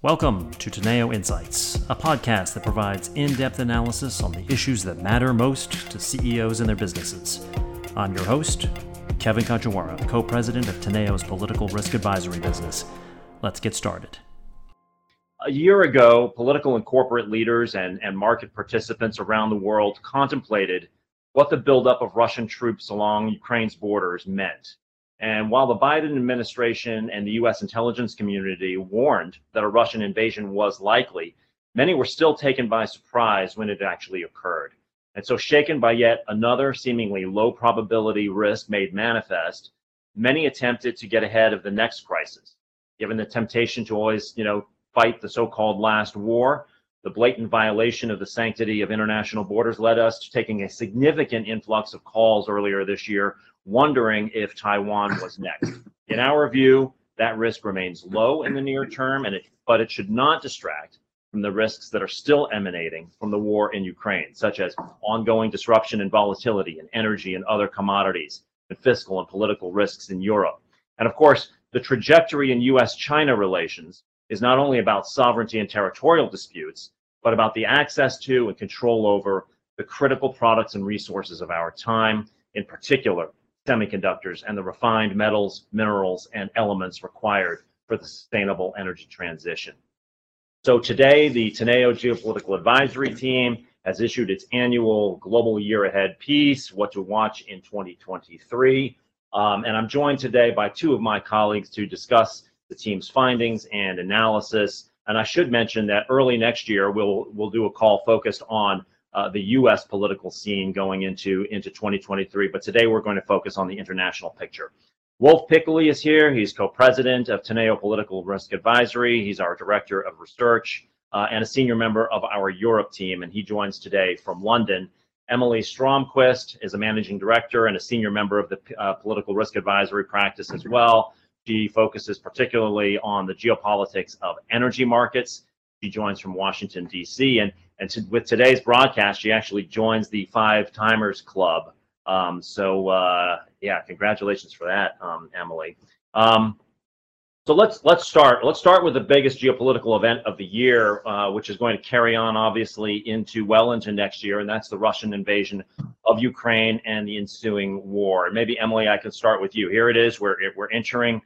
Welcome to Teneo Insights, a podcast that provides in depth analysis on the issues that matter most to CEOs and their businesses. I'm your host, Kevin Kajiwara, co president of Teneo's political risk advisory business. Let's get started. A year ago, political and corporate leaders and, and market participants around the world contemplated what the buildup of Russian troops along Ukraine's borders meant and while the Biden administration and the US intelligence community warned that a Russian invasion was likely, many were still taken by surprise when it actually occurred. And so, shaken by yet another seemingly low probability risk made manifest, many attempted to get ahead of the next crisis. Given the temptation to always, you know, fight the so called last war, the blatant violation of the sanctity of international borders led us to taking a significant influx of calls earlier this year wondering if Taiwan was next. In our view, that risk remains low in the near term, and it, but it should not distract from the risks that are still emanating from the war in Ukraine, such as ongoing disruption and volatility in energy and other commodities, and fiscal and political risks in Europe. And of course, the trajectory in US China relations is not only about sovereignty and territorial disputes, but about the access to and control over the critical products and resources of our time, in particular, semiconductors and the refined metals, minerals, and elements required for the sustainable energy transition. So today, the Teneo Geopolitical Advisory Team has issued its annual Global Year Ahead piece, What to Watch in 2023. Um, and I'm joined today by two of my colleagues to discuss the team's findings and analysis. And I should mention that early next year, we'll, we'll do a call focused on uh, the U.S. political scene going into into 2023. But today we're going to focus on the international picture. Wolf Piccoli is here. He's co-president of Teneo Political Risk Advisory. He's our director of research uh, and a senior member of our Europe team, and he joins today from London. Emily Stromquist is a managing director and a senior member of the uh, political risk advisory practice as well. She focuses particularly on the geopolitics of energy markets. She joins from Washington, D.C. And and to, with today's broadcast, she actually joins the Five Timers Club. Um, so uh, yeah, congratulations for that, um, Emily. Um, so let's let's start. Let's start with the biggest geopolitical event of the year, uh, which is going to carry on obviously into well into next year, and that's the Russian invasion of Ukraine and the ensuing war. Maybe Emily, I could start with you. Here it is. We're we're entering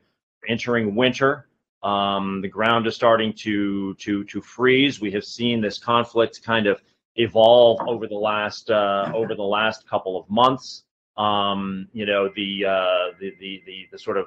entering winter. Um, the ground is starting to to to freeze. We have seen this conflict kind of evolve over the last uh, over the last couple of months. Um, you know, the, uh, the the the the sort of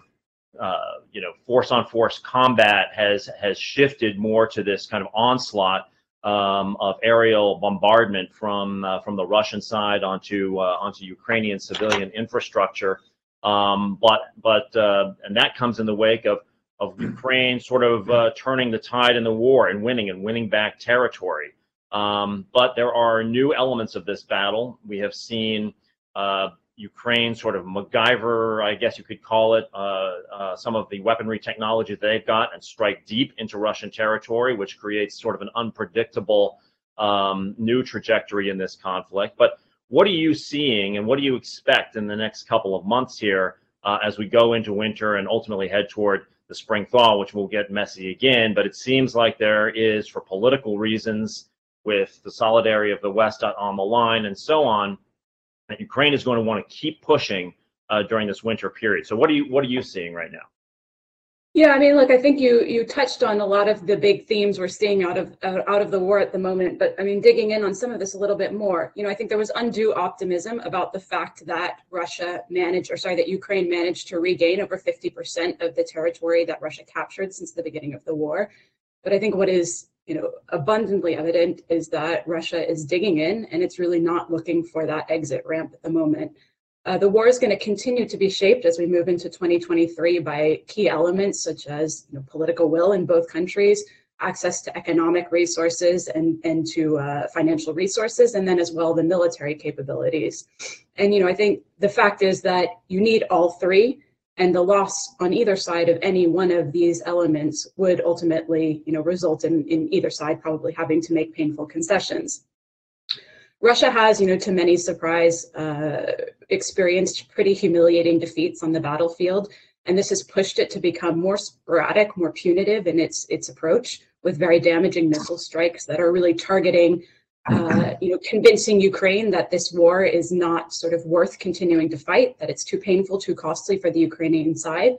uh, you know force on force combat has has shifted more to this kind of onslaught um, of aerial bombardment from uh, from the Russian side onto uh, onto Ukrainian civilian infrastructure. Um, but but uh, and that comes in the wake of of Ukraine sort of uh, turning the tide in the war and winning and winning back territory. Um, but there are new elements of this battle. We have seen uh, Ukraine sort of MacGyver, I guess you could call it, uh, uh some of the weaponry technology they've got and strike deep into Russian territory, which creates sort of an unpredictable um, new trajectory in this conflict. But what are you seeing and what do you expect in the next couple of months here uh, as we go into winter and ultimately head toward the spring thaw, which will get messy again. But it seems like there is, for political reasons, with the solidarity of the West on the line and so on, that Ukraine is going to want to keep pushing uh, during this winter period. So what are you what are you seeing right now? Yeah, I mean, look, I think you you touched on a lot of the big themes we're seeing out of uh, out of the war at the moment. But I mean, digging in on some of this a little bit more, you know, I think there was undue optimism about the fact that Russia managed, or sorry, that Ukraine managed to regain over 50% of the territory that Russia captured since the beginning of the war. But I think what is you know abundantly evident is that Russia is digging in, and it's really not looking for that exit ramp at the moment. Uh, the war is going to continue to be shaped as we move into 2023 by key elements such as you know, political will in both countries, access to economic resources and, and to uh, financial resources, and then as well the military capabilities. And you know, I think the fact is that you need all three, and the loss on either side of any one of these elements would ultimately, you know, result in, in either side probably having to make painful concessions. Russia has, you know, to many surprise, uh, experienced pretty humiliating defeats on the battlefield. and this has pushed it to become more sporadic, more punitive in its its approach, with very damaging missile strikes that are really targeting, uh, you know, convincing Ukraine that this war is not sort of worth continuing to fight, that it's too painful, too costly for the Ukrainian side.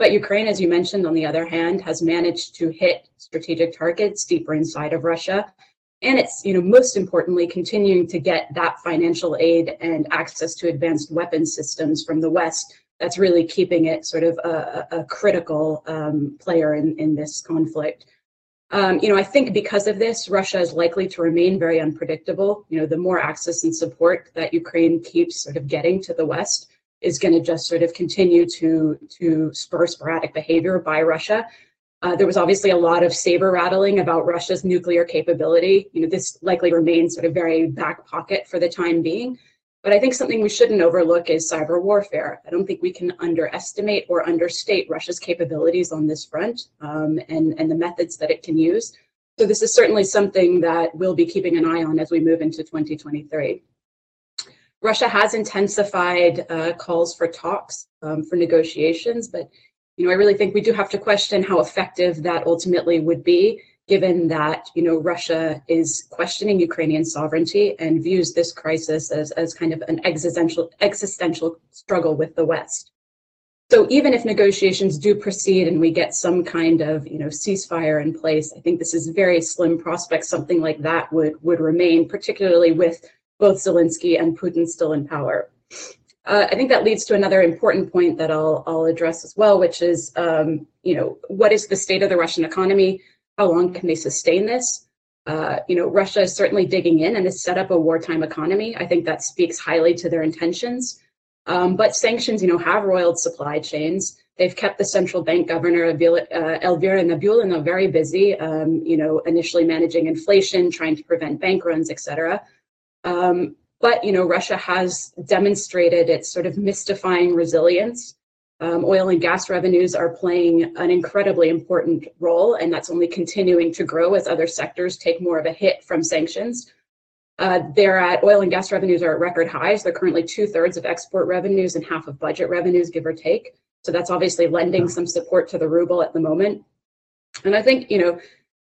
But Ukraine, as you mentioned, on the other hand, has managed to hit strategic targets deeper inside of Russia. And it's, you know, most importantly, continuing to get that financial aid and access to advanced weapons systems from the West that's really keeping it sort of a, a critical um, player in, in this conflict. Um, you know, I think because of this, Russia is likely to remain very unpredictable. You know, the more access and support that Ukraine keeps sort of getting to the West is going to just sort of continue to to spur sporadic behavior by Russia. Uh, there was obviously a lot of saber rattling about Russia's nuclear capability. You know, this likely remains sort of very back pocket for the time being. But I think something we shouldn't overlook is cyber warfare. I don't think we can underestimate or understate Russia's capabilities on this front um, and, and the methods that it can use. So this is certainly something that we'll be keeping an eye on as we move into 2023. Russia has intensified uh, calls for talks, um, for negotiations, but you know, I really think we do have to question how effective that ultimately would be given that you know Russia is questioning Ukrainian sovereignty and views this crisis as, as kind of an existential existential struggle with the West. So even if negotiations do proceed and we get some kind of you know ceasefire in place, I think this is very slim prospect something like that would would remain, particularly with both Zelensky and Putin still in power. Uh, I think that leads to another important point that I'll I'll address as well, which is um, you know what is the state of the Russian economy? how long can they sustain this? Uh, you know, Russia is certainly digging in and has set up a wartime economy. I think that speaks highly to their intentions. Um, but sanctions, you know, have roiled supply chains. They've kept the central bank governor uh, Elvira Nabiullina very busy. Um, you know, initially managing inflation, trying to prevent bank runs, et cetera. Um, but you know, Russia has demonstrated its sort of mystifying resilience um, oil and gas revenues are playing an incredibly important role, and that's only continuing to grow as other sectors take more of a hit from sanctions. Uh, they're at oil and gas revenues are at record highs. They're currently two thirds of export revenues and half of budget revenues, give or take. So that's obviously lending some support to the ruble at the moment. And I think, you know,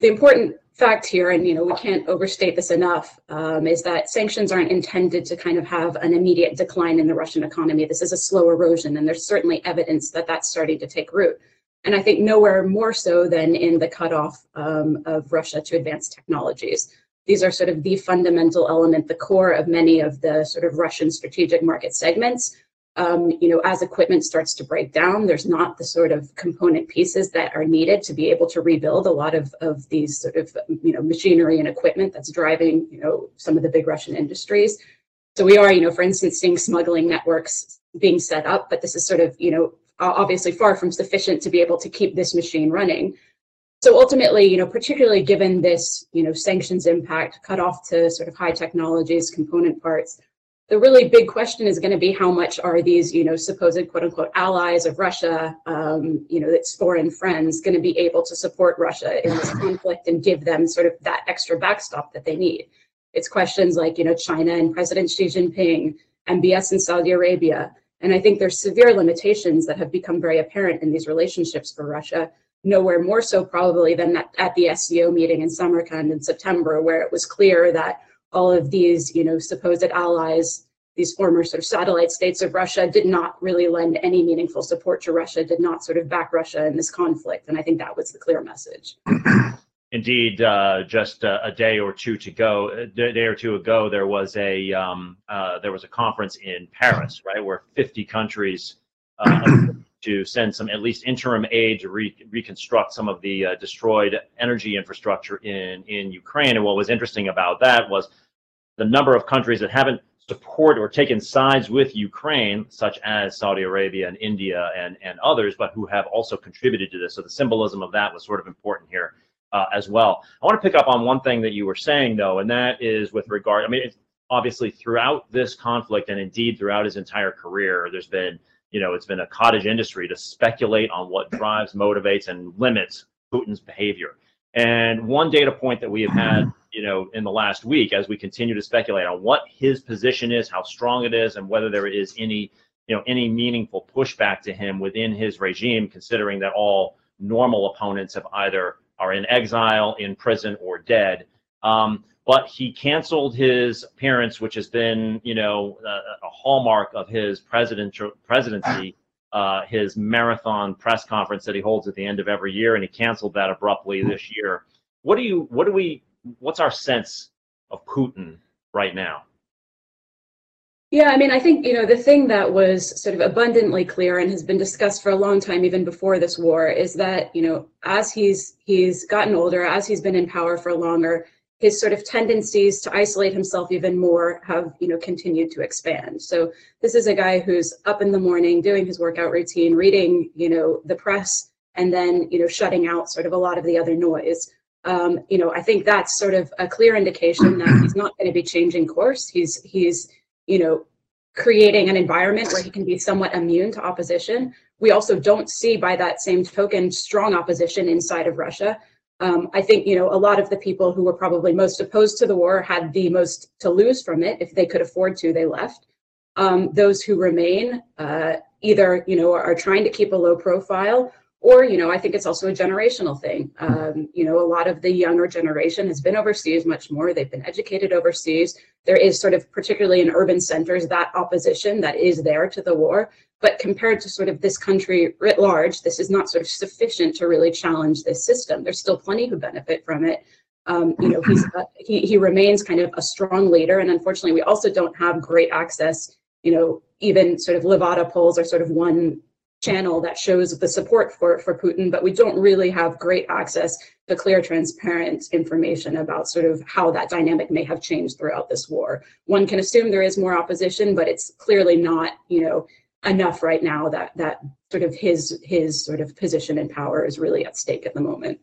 the important fact here, and you know we can't overstate this enough, um, is that sanctions aren't intended to kind of have an immediate decline in the Russian economy. This is a slow erosion, and there's certainly evidence that that's starting to take root. And I think nowhere more so than in the cutoff um, of Russia to advanced technologies. These are sort of the fundamental element, the core of many of the sort of Russian strategic market segments um, you know, as equipment starts to break down, there's not the sort of component pieces that are needed to be able to rebuild a lot of, of these sort of, you know, machinery and equipment that's driving, you know, some of the big Russian industries. So we are, you know, for instance, seeing smuggling networks being set up, but this is sort of, you know, obviously far from sufficient to be able to keep this machine running. So ultimately, you know, particularly given this, you know, sanctions impact cut off to sort of high technologies, component parts, the really big question is going to be how much are these, you know, supposed quote unquote allies of Russia, um, you know, its foreign friends, going to be able to support Russia in this conflict and give them sort of that extra backstop that they need. It's questions like, you know, China and President Xi Jinping, MBS in Saudi Arabia. And I think there's severe limitations that have become very apparent in these relationships for Russia. Nowhere more so probably than that at the SCO meeting in Samarkand in September, where it was clear that all of these, you know, supposed allies, these former sort of satellite states of Russia, did not really lend any meaningful support to Russia, did not sort of back Russia in this conflict. And I think that was the clear message. Indeed, uh, just a, a, day or two to go, a day or two ago, there was a um, uh, there was a conference in Paris, right, where 50 countries uh, to send some at least interim aid to re- reconstruct some of the uh, destroyed energy infrastructure in in Ukraine. And what was interesting about that was the number of countries that haven't supported or taken sides with Ukraine, such as Saudi Arabia and India and and others, but who have also contributed to this. So the symbolism of that was sort of important here. Uh, as well. I want to pick up on one thing that you were saying, though, and that is with regard. I mean, obviously, throughout this conflict, and indeed throughout his entire career, there's been you know, it's been a cottage industry to speculate on what drives, motivates, and limits Putin's behavior. And one data point that we have had, you know, in the last week, as we continue to speculate on what his position is, how strong it is, and whether there is any you know any meaningful pushback to him within his regime, considering that all normal opponents have either are in exile, in prison, or dead. Um, but he canceled his appearance, which has been, you know, a, a hallmark of his president presidency, uh, his marathon press conference that he holds at the end of every year, and he canceled that abruptly this year. What do you, what do we, what's our sense of Putin right now? Yeah, I mean, I think, you know, the thing that was sort of abundantly clear and has been discussed for a long time, even before this war, is that, you know, as he's he's gotten older, as he's been in power for longer, his sort of tendencies to isolate himself even more have, you know, continued to expand. So this is a guy who's up in the morning doing his workout routine, reading, you know, the press, and then, you know, shutting out sort of a lot of the other noise um, you know, I think that's sort of a clear indication that he's not going to be changing course. He's he's you know creating an environment where he can be somewhat immune to opposition. We also don't see, by that same token, strong opposition inside of Russia. Um, I think you know a lot of the people who were probably most opposed to the war had the most to lose from it. If they could afford to, they left. Um, those who remain uh, either you know are trying to keep a low profile or you know i think it's also a generational thing. Um, you know a lot of the younger generation has been overseas much more. They've been educated overseas. There is sort of particularly in urban centers that opposition that is there to the war. But compared to sort of this country writ large this is not sort of sufficient to really challenge this system. There's still plenty who benefit from it. Um, you know he's uh, he, he remains kind of a strong leader. And unfortunately we also don't have great access you know even sort of levada polls are sort of one channel that shows the support for, for Putin, but we don't really have great access to clear, transparent information about sort of how that dynamic may have changed throughout this war. One can assume there is more opposition, but it's clearly not, you know, enough right now that that sort of his his sort of position and power is really at stake at the moment.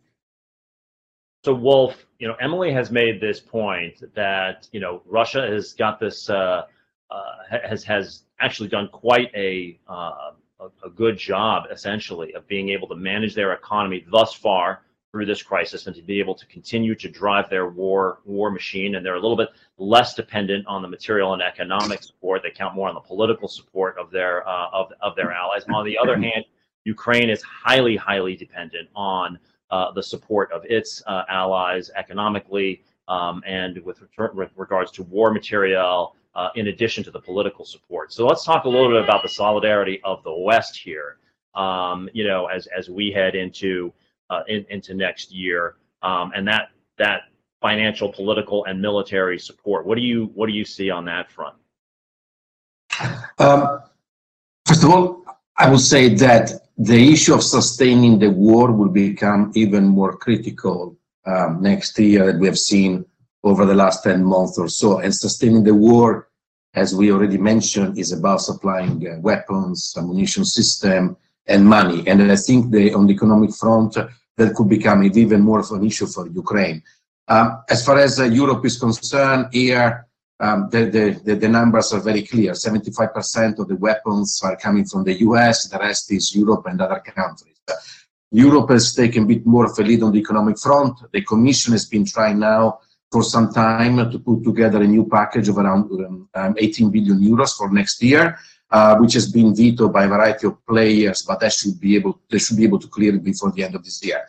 So Wolf, you know, Emily has made this point that you know Russia has got this uh, uh, has has actually done quite a uh, a, a good job, essentially, of being able to manage their economy thus far through this crisis and to be able to continue to drive their war war machine. And they're a little bit less dependent on the material and economic support. They count more on the political support of their uh, of, of their allies. On the other hand ukraine is highly highly dependent on uh, the support of its uh, allies economically um, and with, with regards to war material uh, in addition to the political support. So let's talk a little bit about the solidarity of the West here. Um, you know, as as we head into uh, in, into next year, um, and that that financial, political, and military support. What do you what do you see on that front? Um, first of all, I would say that the issue of sustaining the war will become even more critical um, next year that we have seen over the last 10 months or so. And sustaining the war, as we already mentioned, is about supplying uh, weapons, ammunition system, and money. And I think on the economic front, uh, that could become even more of an issue for Ukraine. Um, as far as uh, Europe is concerned, here um, the, the, the, numbers are very clear. 75% of the weapons are coming from the US, the rest is Europe and other countries. Europe has taken a bit more of a lead on the economic front. The Commission has been trying now for some time to put together a new package of around um, 18 billion euros for next year, uh, which has been vetoed by a variety of players, but that should be able, they should be able to clear it before the end of this year.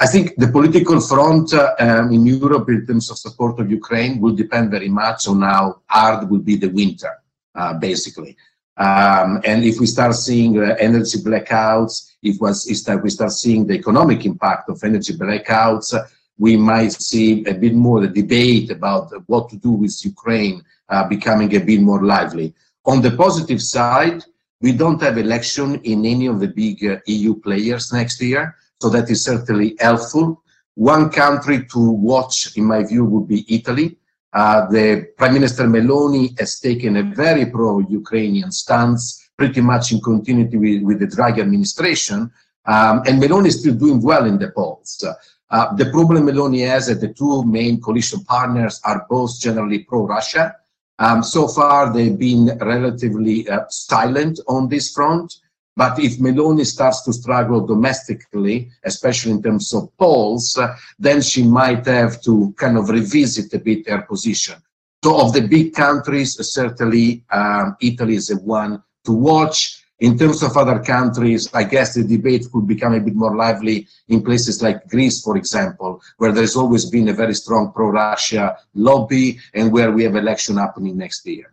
I think the political front uh, um, in Europe in terms of support of Ukraine will depend very much on how hard will be the winter, uh, basically. Um, and if we start seeing uh, energy blackouts, if, was, if we start seeing the economic impact of energy blackouts, we might see a bit more the debate about what to do with Ukraine uh, becoming a bit more lively. On the positive side, we don't have election in any of the big uh, EU players next year, so that is certainly helpful. One country to watch, in my view, would be Italy. Uh, the Prime Minister Meloni has taken a very pro-Ukrainian stance, pretty much in continuity with, with the Draghi administration, um, and Meloni is still doing well in the polls. Uh, the problem Meloni has is that the two main coalition partners are both generally pro-Russia. Um, so far, they've been relatively uh, silent on this front. But if Meloni starts to struggle domestically, especially in terms of polls, uh, then she might have to kind of revisit a bit her position. So of the big countries, certainly um, Italy is the one to watch. In terms of other countries, I guess the debate could become a bit more lively in places like Greece, for example, where there's always been a very strong pro-Russia lobby and where we have election happening next year.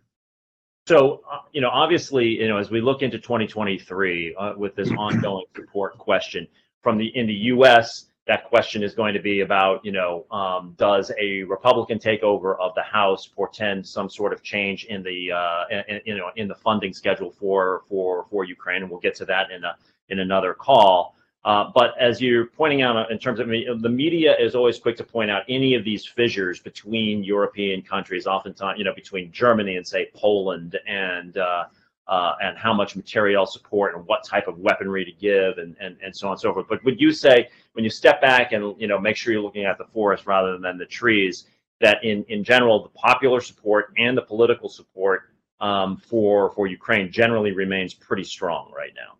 So, uh, you know, obviously, you know, as we look into 2023 uh, with this ongoing support question from the in the U.S., that question is going to be about, you know, um, does a Republican takeover of the House portend some sort of change in the, uh, in, you know, in the funding schedule for for for Ukraine? And we'll get to that in a in another call. Uh, but as you're pointing out uh, in terms of the media is always quick to point out any of these fissures between European countries, oftentimes, you know, between Germany and say Poland and uh, uh, and how much material support and what type of weaponry to give and, and, and so on and so forth. But would you say when you step back and you know make sure you're looking at the forest rather than the trees, that in, in general the popular support and the political support um, for for Ukraine generally remains pretty strong right now?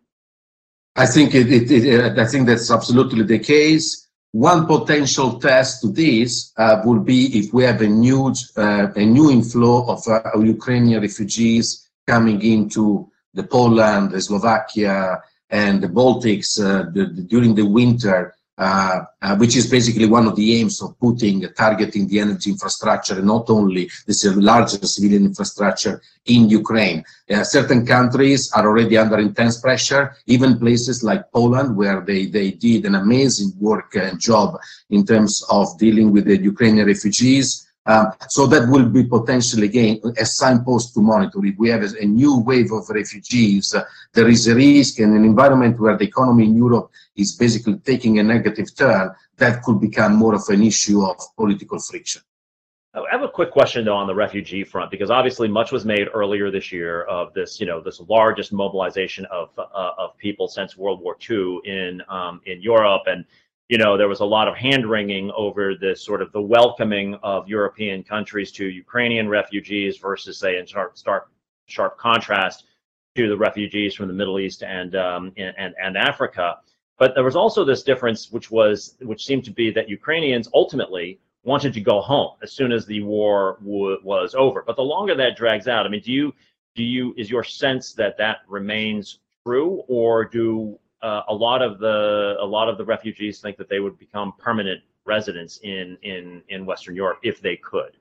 I think it, it, it, I think that's absolutely the case. One potential test to this uh, would be if we have a new uh, a new inflow of uh, Ukrainian refugees coming into the Poland, the Slovakia, and the Baltics uh, the, the, during the winter uh, uh, which is basically one of the aims of Putin, targeting the energy infrastructure, and not only the larger civilian infrastructure in Ukraine. Certain countries are already under intense pressure, even places like Poland, where they, they did an amazing work and job in terms of dealing with the Ukrainian refugees. Um, so that will be potentially again a signpost to monitor. If we have a, a new wave of refugees, uh, there is a risk in an environment where the economy in Europe is basically taking a negative turn, that could become more of an issue of political friction. I have a quick question though on the refugee front because obviously much was made earlier this year of this, you know, this largest mobilization of uh, of people since World War II in um, in Europe, and you know, there was a lot of hand wringing over this sort of the welcoming of European countries to Ukrainian refugees versus, say, in sharp, sharp, sharp contrast to the refugees from the Middle East and, um, and, and Africa. But there was also this difference, which was, which seemed to be that Ukrainians ultimately wanted to go home as soon as the war was over. But the longer that drags out, I mean, do you, do you, is your sense that that remains true, or do uh, a lot of the a lot of the refugees think that they would become permanent residents in in in Western Europe if they could.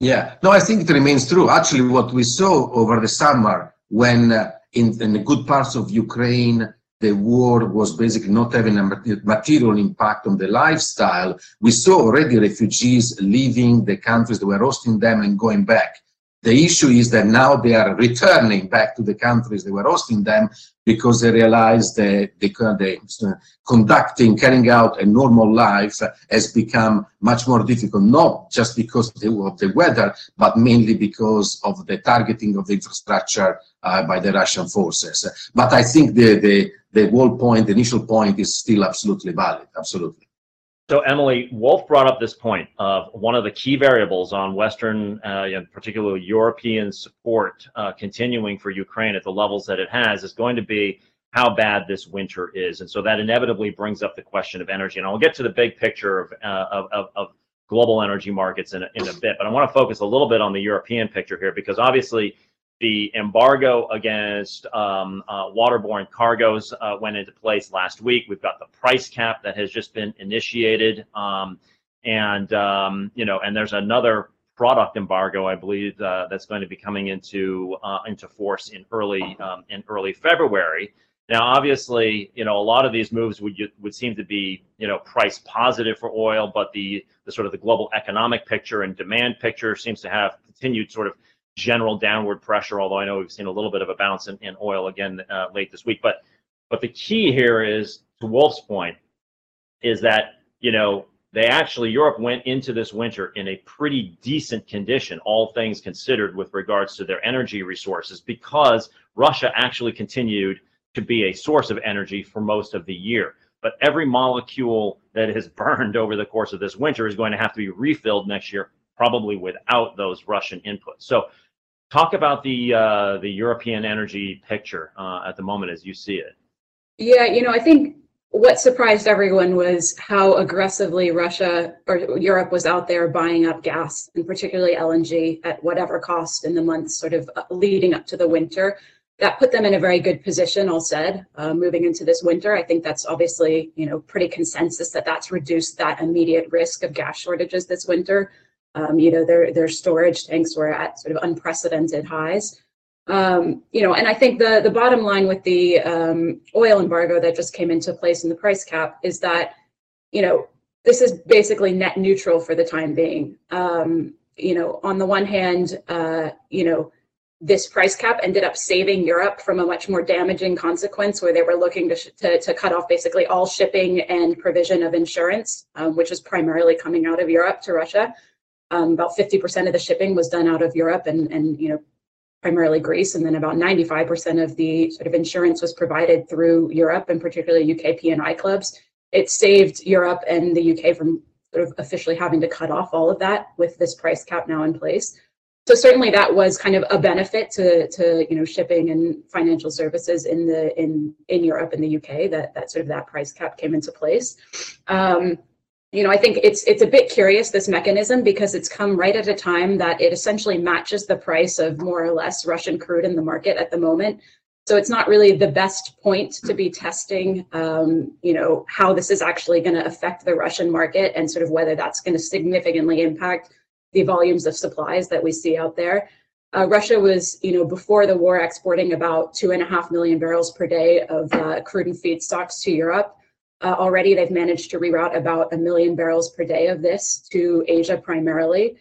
Yeah, no, I think it remains true. Actually, what we saw over the summer, when uh, in, in the good parts of Ukraine, the war was basically not having a material impact on the lifestyle, we saw already refugees leaving the countries that were hosting them and going back. The issue is that now they are returning back to the countries they were hosting them because they realize that the, conducting, carrying out a normal life has become much more difficult, not just because of the weather, but mainly because of the targeting of the infrastructure uh, by the Russian forces. But I think the, the, the whole point, the initial point is still absolutely valid, absolutely. So, Emily, Wolf brought up this point of one of the key variables on Western, uh, particularly European support uh, continuing for Ukraine at the levels that it has is going to be how bad this winter is. And so that inevitably brings up the question of energy. And I'll get to the big picture of, uh, of, of, of, global energy markets in a, in a bit, but I want to focus a little bit on the European picture here because obviously the embargo against um, uh, waterborne cargoes uh, went into place last week. We've got the price cap that has just been initiated, um, and um, you know, and there's another product embargo, I believe, uh, that's going to be coming into uh, into force in early um, in early February. Now, obviously, you know, a lot of these moves would would seem to be, you know, price positive for oil, but the the sort of the global economic picture and demand picture seems to have continued sort of general downward pressure, although I know we've seen a little bit of a bounce in, in oil again uh, late this week. But but the key here is to Wolf's point is that you know they actually Europe went into this winter in a pretty decent condition, all things considered, with regards to their energy resources, because Russia actually continued to be a source of energy for most of the year. But every molecule that is burned over the course of this winter is going to have to be refilled next year, probably without those Russian inputs. So Talk about the uh, the European energy picture uh, at the moment as you see it. Yeah, you know, I think what surprised everyone was how aggressively Russia or Europe was out there buying up gas, and particularly LNG, at whatever cost in the months sort of uh, leading up to the winter. that put them in a very good position, all said, uh, moving into this winter. I think that's obviously, you know, pretty consensus that that's reduced that immediate risk of gas shortages this winter. Um, you know, their their storage tanks were at sort of unprecedented highs. Um, you know, and I think the the bottom line with the um, oil embargo that just came into place in the price cap is that, you know, this is basically net neutral for the time being. Um, you know, on the one hand, uh, you know, this price cap ended up saving Europe from a much more damaging consequence where they were looking to, to, to cut off basically all shipping and provision of insurance, um, which was primarily coming out of Europe to Russia. Um, about 50% of the shipping was done out of Europe and, and you know, primarily Greece, and then about 95% of the sort of insurance was provided through Europe and particularly UK P&I clubs. It saved Europe and the UK from sort of officially having to cut off all of that with this price cap now in place so certainly that was kind of a benefit to to you know shipping and financial services in the in in Europe and the UK that that sort of that price cap came into place. Um, you know, I think it's it's a bit curious this mechanism because it's come right at a time that it essentially matches the price of more or less Russian crude in the market at the moment. So it's not really the best point to be testing, um, you know, how this is actually going to affect the Russian market and sort of whether that's going to significantly impact the volumes of supplies that we see out there. Uh, Russia was, you know, before the war exporting about two and a half million barrels per day of uh, crude and feedstocks to Europe. Uh, already, they've managed to reroute about a million barrels per day of this to Asia primarily.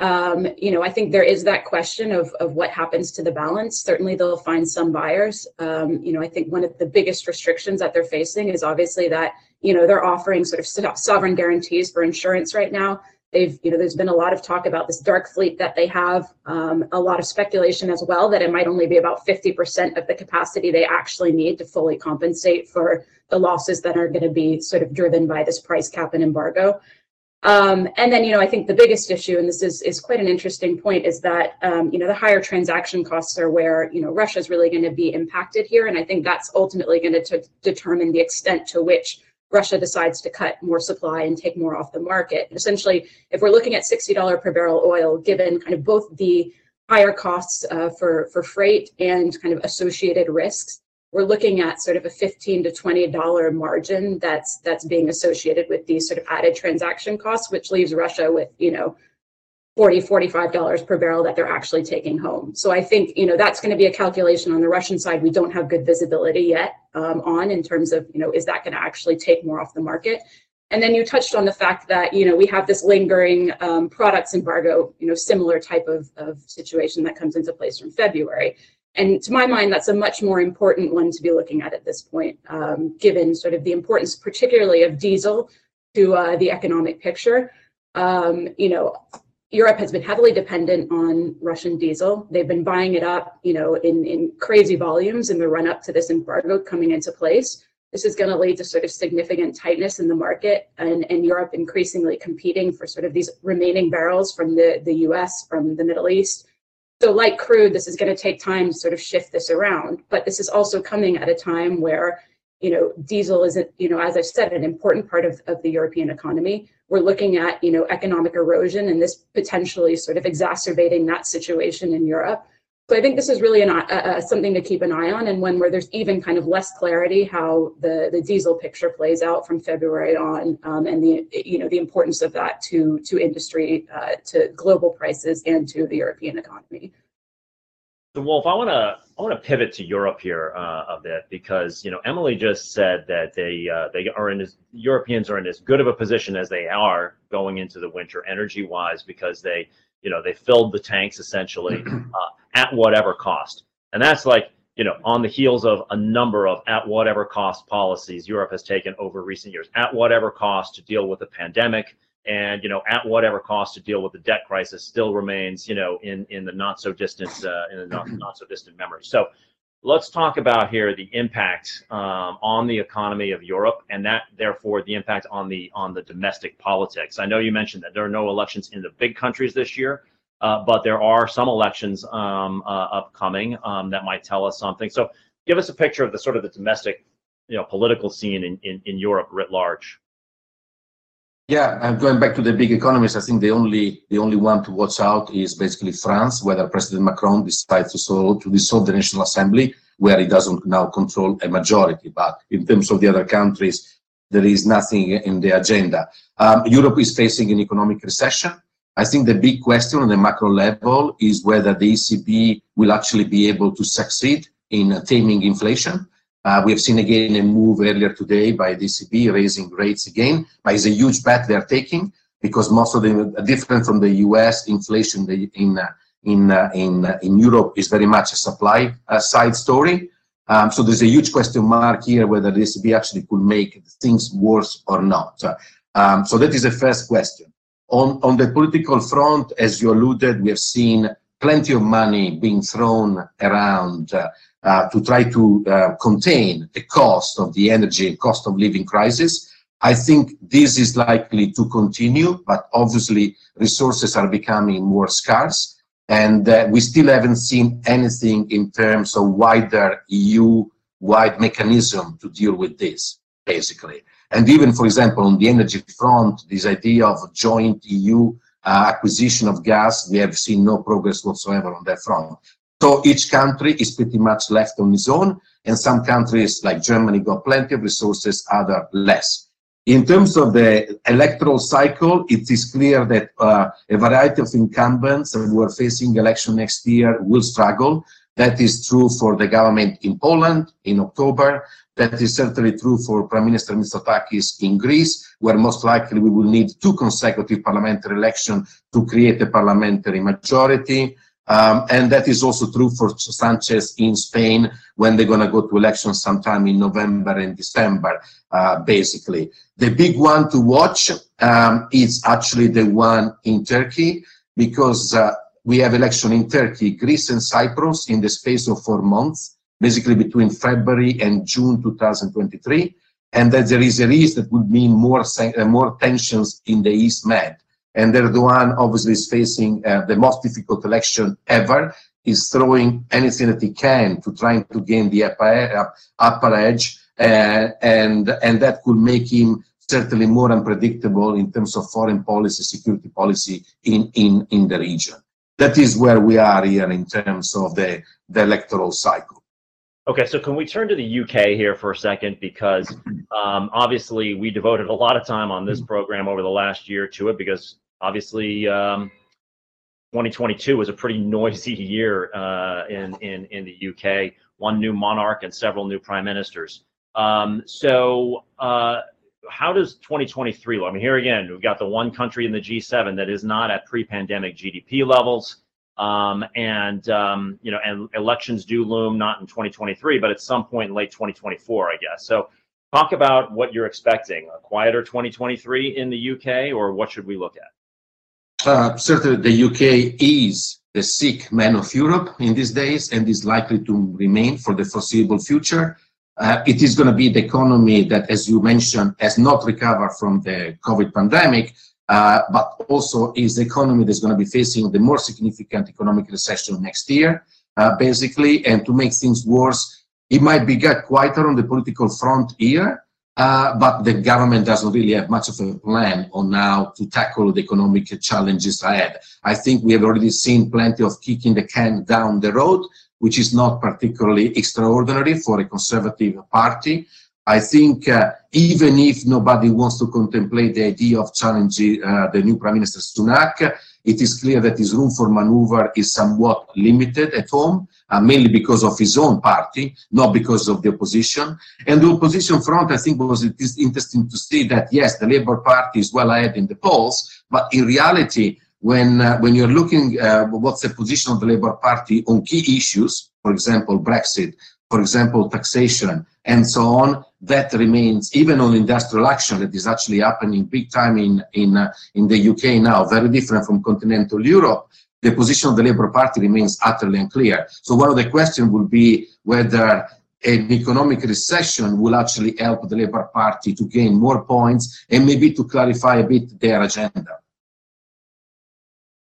Um, you know, I think there is that question of, of what happens to the balance. Certainly, they'll find some buyers. Um, you know, I think one of the biggest restrictions that they're facing is obviously that, you know, they're offering sort of sovereign guarantees for insurance right now They've, you know, there's been a lot of talk about this dark fleet that they have, um, a lot of speculation as well that it might only be about 50% of the capacity they actually need to fully compensate for the losses that are going to be sort of driven by this price cap and embargo. Um, and then, you know, I think the biggest issue, and this is, is quite an interesting point, is that, um, you know, the higher transaction costs are where, you know, Russia is really going to be impacted here. And I think that's ultimately going to determine the extent to which Russia decides to cut more supply and take more off the market. Essentially, if we're looking at $60 per barrel oil, given kind of both the higher costs uh, for, for freight and kind of associated risks, we're looking at sort of a 15 to 20 dollar margin that's that's being associated with these sort of added transaction costs which leaves russia with you know 40 45 dollars per barrel that they're actually taking home. So i think you know that's going to be a calculation on the russian side we don't have good visibility yet um, on in terms of you know is that going to actually take more off the market? And then you touched on the fact that you know we have this lingering um, products embargo you know similar type of, of situation that comes into place from february. And to my mind that's a much more important one to be looking at at this point um, given sort of the importance particularly of diesel to uh, the economic picture. Um, you know Europe has been heavily dependent on Russian diesel. They've been buying it up, you know, in, in crazy volumes in the run up to this embargo coming into place. This is going to lead to sort of significant tightness in the market and, and Europe increasingly competing for sort of these remaining barrels from the, the US, from the Middle East. So, like crude, this is going to take time to sort of shift this around. But this is also coming at a time where you know, diesel is, you know, as I said, an important part of, of the European economy. We're looking at, you know, economic erosion and this potentially sort of exacerbating that situation in Europe. So I think this is really an, uh, something to keep an eye on, and one where there's even kind of less clarity how the, the diesel picture plays out from February on, um, and the you know the importance of that to to industry, uh, to global prices, and to the European economy. So Wolf, I want to I want to pivot to Europe here uh, a bit because you know Emily just said that they uh, they are in as Europeans are in as good of a position as they are going into the winter energy wise because they you know they filled the tanks essentially uh, at whatever cost, and that's like you know on the heels of a number of at whatever cost policies Europe has taken over recent years at whatever cost to deal with the pandemic and you know at whatever cost to deal with the debt crisis still remains you know in in the not so distant uh, in the not, not so distant memory. So let's talk about here the impact um, on the economy of Europe and that therefore the impact on the on the domestic politics. I know you mentioned that there are no elections in the big countries this year uh, but there are some elections um, uh, upcoming um, that might tell us something. So give us a picture of the sort of the domestic you know political scene in, in, in Europe writ large yeah, and going back to the big economies, I think the only the only one to watch out is basically France, whether President Macron decides to, solve, to dissolve the National Assembly. where he doesn't now control a majority. But in terms of the other countries, there is nothing in the agenda. Um, Europe is facing an economic recession. I think the big question on the macro level is whether the ECB will actually be able to succeed in taming inflation. Uh, we have seen again a move earlier today by ECB raising rates again, but it's a huge bet they're taking because most of the different from the US inflation in in uh, in uh, in Europe is very much a supply side story. Um, so there's a huge question mark here whether the ECB actually could make things worse or not. Um, so that is the first question. On, on the political front, as you alluded, we have seen plenty of money being thrown around uh, uh, to try to uh, contain the cost of the energy and cost of living crisis. I think this is likely to continue, but obviously resources are becoming more scarce. And uh, we still haven't seen anything in terms of wider EU-wide mechanism to deal with this, basically. And even, for example, on the energy front, this idea of joint EU acquisition of gas, we have seen no progress whatsoever on that front. So each country is pretty much left on its own, and some countries like Germany got plenty of resources, other less. In terms of the electoral cycle, it is clear that uh, a variety of incumbents who are facing election next year will struggle. That is true for the government in Poland in October. That is certainly true for Prime Minister Mitsotakis in Greece, where most likely we will need two consecutive parliamentary elections to create a parliamentary majority. Um, and that is also true for Sanchez in Spain when they're going to go to elections sometime in November and December, uh, basically. The big one to watch um, is actually the one in Turkey because uh, we have election in Turkey, Greece and Cyprus in the space of four months, basically between February and June 2023. And that there is a risk that would mean more, uh, more tensions in the East Med. And Erdogan obviously is facing uh, the most difficult election ever, is throwing anything that he can to trying to gain the upper, upper edge, uh, and, and that could make him certainly more unpredictable in terms of foreign policy, security policy in, in, in the region. That is where we are here in terms of the, the electoral cycle. Okay, so can we turn to the UK here for a second? Because um, obviously we devoted a lot of time on this program over the last year to it because obviously um, 2022 was a pretty noisy year uh, in, in, in the UK. One new monarch and several new prime ministers. Um, so uh, how does 2023 look? I mean, here again, we've got the one country in the G7 that is not at pre-pandemic GDP levels. Um, and um, you know, and elections do loom not in 2023, but at some point in late 2024, I guess. So, talk about what you're expecting: a quieter 2023 in the UK, or what should we look at? Uh, certainly, the UK is the sick man of Europe in these days and is likely to remain for the foreseeable future. Uh, it is going to be the economy that, as you mentioned, has not recovered from the COVID pandemic, uh, but also is the economy that's going to be facing the more significant economic recession next year, uh, basically. And to make things worse, it might be get quieter on the political front here, uh, but the government doesn't really have much of a plan on how to tackle the economic challenges ahead. I think we have already seen plenty of kicking the can down the road, which is not particularly extraordinary for a conservative party. I think uh, even if nobody wants to contemplate the idea of challenging uh, the new Prime Minister Sunak, it is clear that his room for maneuver is somewhat limited at home uh, mainly because of his own party, not because of the opposition. And the opposition front, I think, was it is interesting to see that yes, the Labour Party is well ahead in the polls, but in reality, when uh, when you're looking uh, what's the position of the Labour Party on key issues, for example, Brexit, for example, taxation, and so on, that remains even on industrial action that is actually happening big time in in uh, in the UK now, very different from continental Europe the position of the Labour Party remains utterly unclear. So one of the questions will be whether an economic recession will actually help the Labour Party to gain more points and maybe to clarify a bit their agenda.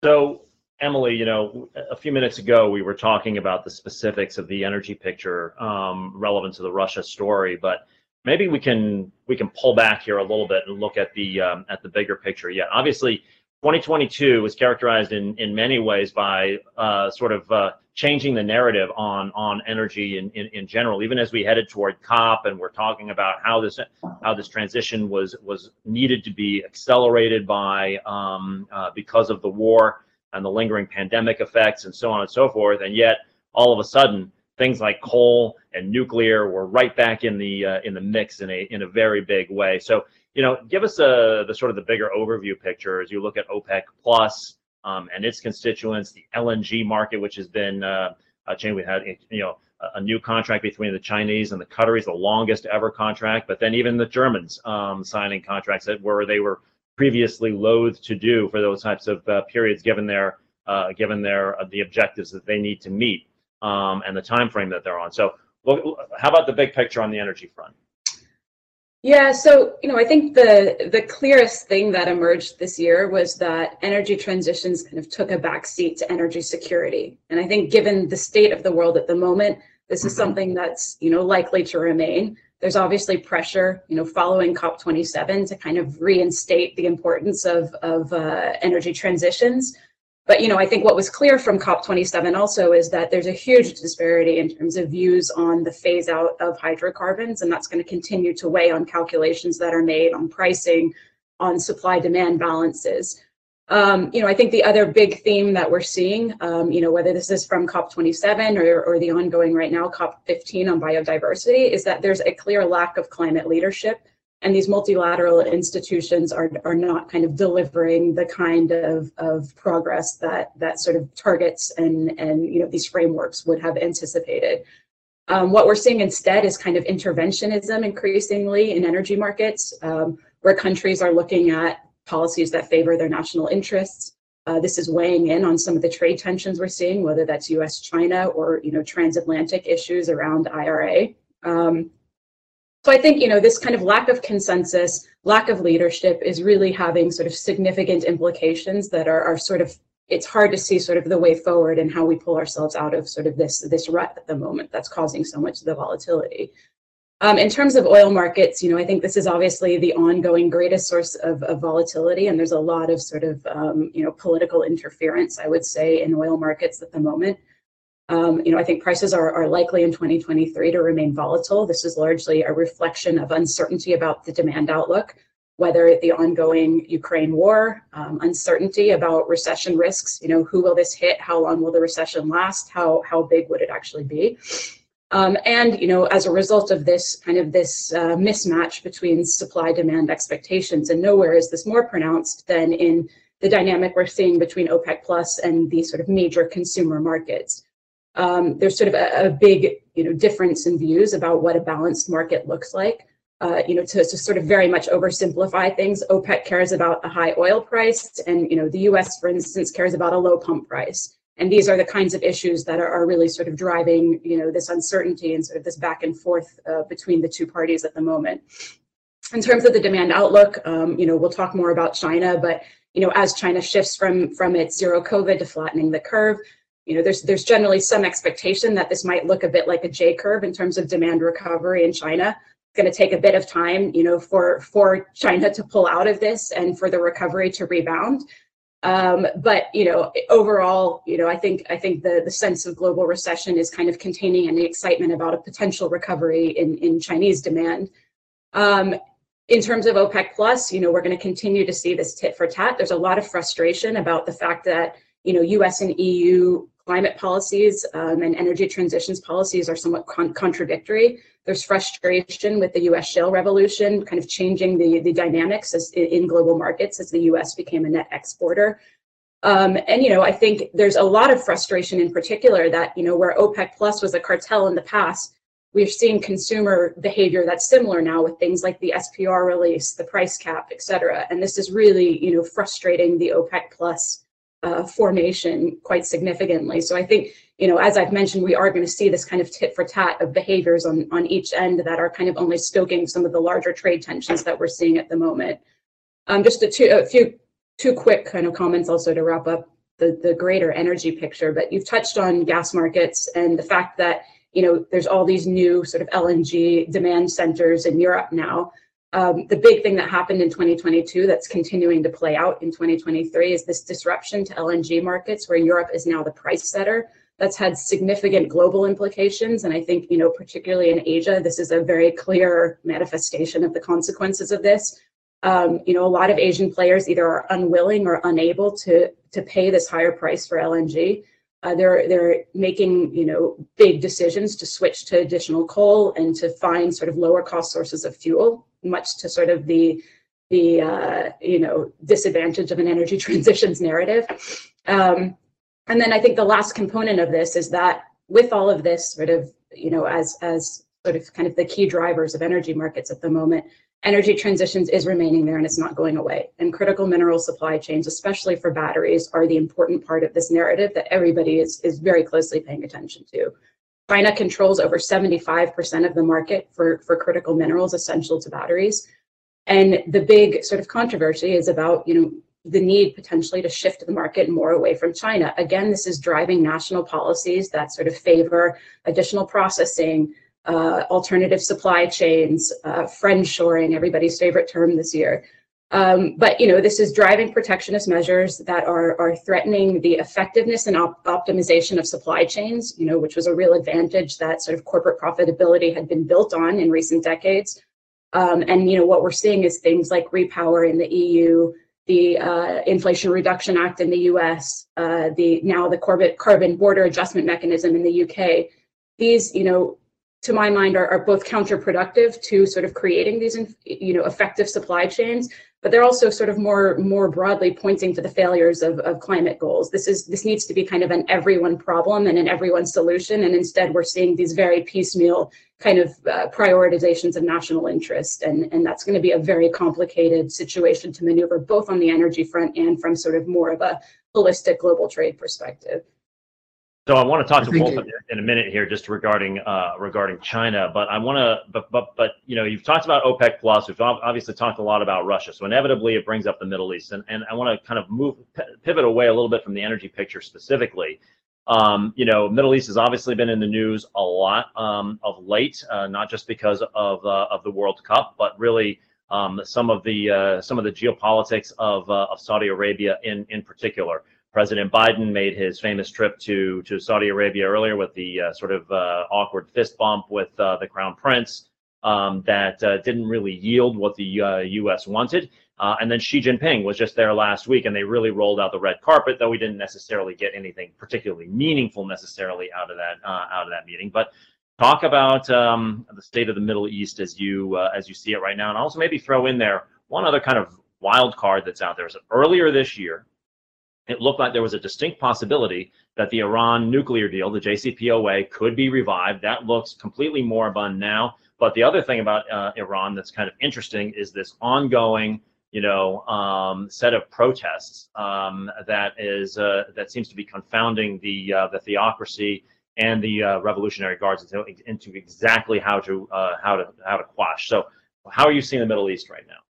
So, Emily, you know, a few minutes ago we were talking about the specifics of the energy picture um, relevant to the Russia story, but maybe we can we can pull back here a little bit and look at the um, at the bigger picture. Yeah, obviously 2022 was characterized in, in many ways by uh, sort of uh, changing the narrative on on energy in, in, in general. Even as we headed toward COP and we're talking about how this how this transition was was needed to be accelerated by um, uh, because of the war and the lingering pandemic effects and so on and so forth. And yet, all of a sudden, things like coal and nuclear were right back in the uh, in the mix in a in a very big way. So you know, give us a the sort of the bigger overview picture as you look at OPEC plus um, and its constituents, the LNG market, which has been uh, a change. We had, you know, a, new contract between the Chinese and the Qataris, the longest ever contract. But then even the Germans um, signing contracts that were they were previously loath to do for those types of uh, periods, given their uh, given their uh, the objectives that they need to meet um, and the time frame that they're on. So, well, how about the big picture on the energy front? Yeah, so you know, I think the the clearest thing that emerged this year was that energy transitions kind of took a backseat to energy security, and I think given the state of the world at the moment, this is mm-hmm. something that's you know likely to remain. There's obviously pressure, you know, following COP27 to kind of reinstate the importance of of uh, energy transitions. But you know, I think what was clear from COP27 also is that there's a huge disparity in terms of views on the phase out of hydrocarbons, and that's going to continue to weigh on calculations that are made on pricing, on supply demand balances. Um, you know, I think the other big theme that we're seeing, um, you know, whether this is from COP27 or, or the ongoing right now COP15 on biodiversity, is that there's a clear lack of climate leadership and these multilateral institutions are, are not kind of delivering the kind of, of progress that that sort of targets and and you know these frameworks would have anticipated. Um, what we're seeing instead is kind of interventionism increasingly in energy markets, um, where countries are looking at policies that favor their national interests. Uh, this is weighing in on some of the trade tensions we're seeing, whether that's U.S.-China or you know transatlantic issues around IRA. Um, so I think, you know, this kind of lack of consensus, lack of leadership is really having sort of significant implications that are, are sort of it's hard to see sort of the way forward and how we pull ourselves out of sort of this this rut at the moment that's causing so much of the volatility. Um, in terms of oil markets, you know, I think this is obviously the ongoing greatest source of, of volatility, and there's a lot of sort of um, you know political interference, I would say, in oil markets at the moment. Um, you know, I think prices are, are likely in 2023 to remain volatile. This is largely a reflection of uncertainty about the demand outlook, whether the ongoing Ukraine war, um, uncertainty about recession risks, you know, who will this hit? How long will the recession last? How, how big would it actually be? Um, and, you know, as a result of this kind of this uh, mismatch between supply demand expectations, and nowhere is this more pronounced than in the dynamic we're seeing between OPEC plus and the sort of major consumer markets um, there's sort of a, a, big you know difference in views about what a balanced market looks like. Uh, you know, to, to sort of very much oversimplify things, OPEC cares about a high oil price, and you know, the U.S., for instance, cares about a low pump price. And these are the kinds of issues that are, are really sort of driving, you know, this uncertainty and sort of this back and forth uh, between the two parties at the moment. In terms of the demand outlook, um, you know, we'll talk more about China, but you know, as China shifts from from its zero COVID to flattening the curve, you know, there's there's generally some expectation that this might look a bit like a J curve in terms of demand recovery in China. It's going to take a bit of time, you know, for for China to pull out of this and for the recovery to rebound. Um, but you know, overall, you know, I think I think the the sense of global recession is kind of containing any excitement about a potential recovery in in Chinese demand. Um, in terms of OPEC plus, you know, we're going to continue to see this tit for tat. There's a lot of frustration about the fact that you know, U.S. and EU climate policies um, and energy transitions policies are somewhat con- contradictory. There's frustration with the U.S. shale revolution, kind of changing the, the dynamics as, in global markets as the U.S. became a net exporter. Um, and you know, I think there's a lot of frustration in particular that you know where OPEC Plus was a cartel in the past, we've seen consumer behavior that's similar now with things like the SPR release, the price cap, et cetera. And this is really you know frustrating the OPEC Plus uh, formation quite significantly. So I think, you know, as I've mentioned, we are going to see this kind of tit for tat of behaviors on, on each end that are kind of only stoking some of the larger trade tensions that we're seeing at the moment. Um, just a, two, a few two quick kind of comments also to wrap up the, the greater energy picture, but you've touched on gas markets and the fact that, you know, there's all these new sort of LNG demand centers in Europe now Um, the big thing that happened in 2022 that's continuing to play out in 2023 is this disruption to LNG markets, where Europe is now the price setter. That's had significant global implications, and I think you know, particularly in Asia, this is a very clear manifestation of the consequences of this. Um, you know, a lot of Asian players either are unwilling or unable to to pay this higher price for LNG. Uh, they're they're making you know big decisions to switch to additional coal and to find sort of lower cost sources of fuel, much to sort of the the uh, you know disadvantage of an energy transitions narrative. Um, and then I think the last component of this is that with all of this sort of you know as as sort of kind of the key drivers of energy markets at the moment, energy transitions is remaining there and it's not going away. And critical mineral supply chains, especially for batteries, are the important part of this narrative that everybody is, is very closely paying attention to. China controls over 75% of the market for, for critical minerals essential to batteries. And the big sort of controversy is about, you know, the need potentially to shift the market more away from China. Again, this is driving national policies that sort of favor additional processing, uh, alternative supply chains, uh, friendshoring, everybody's favorite term this year. Um, but you know, this is driving protectionist measures that are are threatening the effectiveness and op- optimization of supply chains. You know, which was a real advantage that sort of corporate profitability had been built on in recent decades. Um, and you know, what we're seeing is things like repower in the EU, the uh, Inflation Reduction Act in the U.S., uh, the now the carbon border adjustment mechanism in the UK. These, you know, to my mind, are, are both counterproductive to sort of creating these, you know, effective supply chains, but they're also sort of more more broadly pointing to the failures of, of climate goals. This is this needs to be kind of an everyone problem and an everyone solution, and instead we're seeing these very piecemeal kind of uh, prioritizations of national interest, and and that's going to be a very complicated situation to maneuver both on the energy front and from sort of more of a holistic global trade perspective. So I want to talk to Wolf in a minute here, just regarding uh, regarding China. But I want to, but but but you know, you've talked about OPEC plus. We've obviously talked a lot about Russia. So inevitably, it brings up the Middle East, and and I want to kind of move pivot away a little bit from the energy picture specifically. Um, you know, Middle East has obviously been in the news a lot um, of late, uh, not just because of uh, of the World Cup, but really um, some of the uh, some of the geopolitics of uh, of Saudi Arabia in in particular. President Biden made his famous trip to to Saudi Arabia earlier with the uh, sort of uh, awkward fist bump with uh, the crown prince um, that uh, didn't really yield what the U.S. Uh, wanted. Uh, and then Xi Jinping was just there last week, and they really rolled out the red carpet. Though we didn't necessarily get anything particularly meaningful necessarily out of that out of that meeting, but. Talk about um, the state of the Middle East as you as you see it right now, and also maybe throw in there one other kind of wild card that's out there. So earlier this year, it looked like there was a distinct possibility that the Iran nuclear deal, the JCPOA, could be revived. That looks completely moribund now. But the other thing about uh, Iran that's kind of interesting is this ongoing, you know, um, set of protests um, that is uh, that seems to be confounding the uh, the theocracy and the uh, Revolutionary Guards into, into exactly how to uh, how to how to quash. So, how are you seeing the Middle East right now?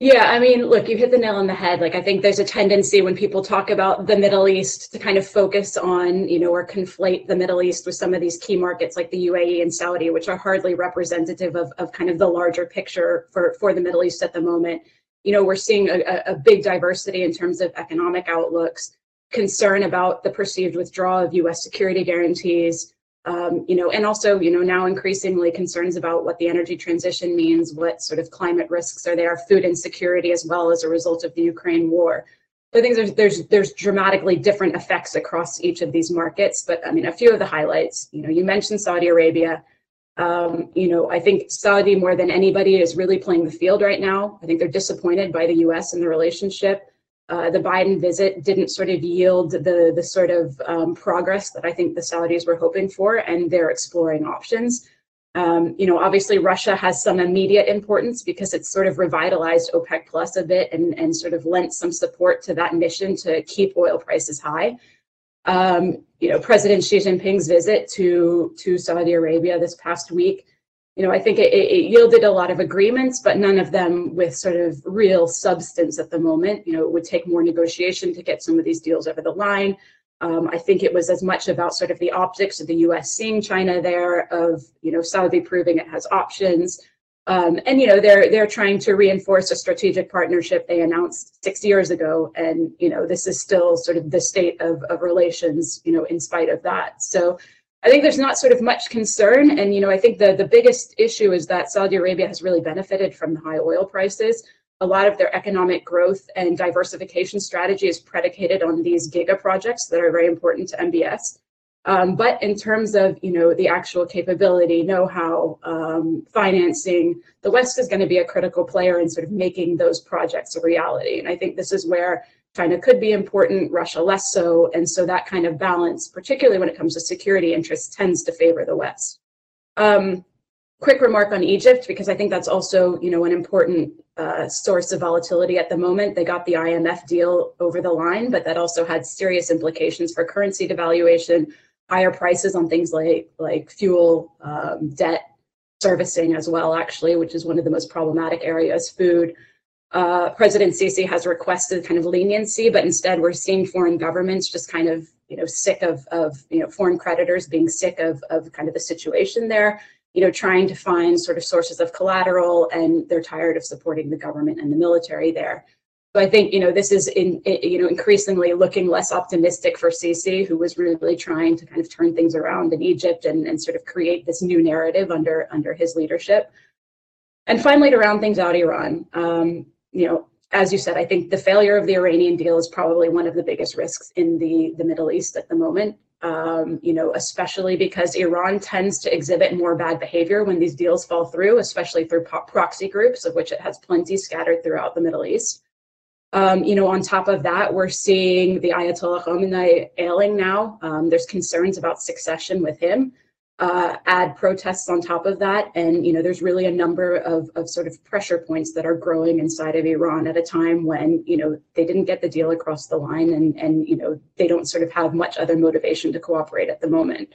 Yeah, I mean, look, you hit the nail on the head. Like, I think there's a tendency when people talk about the Middle East to kind of focus on, you know, or conflate the Middle East with some of these key markets like the UAE and Saudi, which are hardly representative of, of kind of the larger picture for, for the Middle East at the moment. You know, we're seeing a, a big diversity in terms of economic outlooks, concern about the perceived withdrawal of US security guarantees, um, you know, and also, you know, now increasingly concerns about what the energy transition means, what sort of climate risks are there, food insecurity as well as a result of the Ukraine war. So I think there's there's there's dramatically different effects across each of these markets. But I mean, a few of the highlights. You know, you mentioned Saudi Arabia. Um, you know, I think Saudi more than anybody is really playing the field right now. I think they're disappointed by the U.S. and the relationship uh, the Biden visit didn't sort of yield the the sort of um, progress that I think the Saudis were hoping for, and they're exploring options. Um, you know, obviously Russia has some immediate importance because it's sort of revitalized OPEC Plus a bit and and sort of lent some support to that mission to keep oil prices high. Um, you know, President Xi Jinping's visit to to Saudi Arabia this past week you know, I think it, it, yielded a lot of agreements, but none of them with sort of real substance at the moment. You know, it would take more negotiation to get some of these deals over the line. Um, I think it was as much about sort of the optics of the U.S. seeing China there, of you know Saudi proving it has options, Um, and you know they're they're trying to reinforce a strategic partnership they announced six years ago, and you know this is still sort of the state of, of relations, you know, in spite of that. So I think there's not sort of much concern, and you know I think the the biggest issue is that Saudi Arabia has really benefited from the high oil prices. A lot of their economic growth and diversification strategy is predicated on these giga projects that are very important to MBS. Um, but in terms of you know the actual capability, know-how, um, financing, the West is going to be a critical player in sort of making those projects a reality. And I think this is where China could be important, Russia less so, and so that kind of balance, particularly when it comes to security interests, tends to favor the West. Um, quick remark on Egypt because I think that's also you know an important uh, source of volatility at the moment. They got the IMF deal over the line, but that also had serious implications for currency devaluation higher prices on things like like fuel, um, debt servicing as well, actually, which is one of the most problematic areas. Food. Uh, President Sisi has requested kind of leniency, but instead we're seeing foreign governments just kind of you know sick of of you know foreign creditors being sick of of kind of the situation there. You know, trying to find sort of sources of collateral, and they're tired of supporting the government and the military there. So I think you know this is in, you know increasingly looking less optimistic for Sisi, who was really trying to kind of turn things around in Egypt and, and sort of create this new narrative under under his leadership. And finally, to round things out, Iran. Um, you know, as you said, I think the failure of the Iranian deal is probably one of the biggest risks in the the Middle East at the moment. Um, you know, especially because Iran tends to exhibit more bad behavior when these deals fall through, especially through proxy groups, of which it has plenty scattered throughout the Middle East. Um, you know, on top of that, we're seeing the Ayatollah Khamenei ailing now. Um, there's concerns about succession with him. Uh, add protests on top of that, and you know, there's really a number of, of sort of pressure points that are growing inside of Iran at a time when you know they didn't get the deal across the line, and and you know they don't sort of have much other motivation to cooperate at the moment.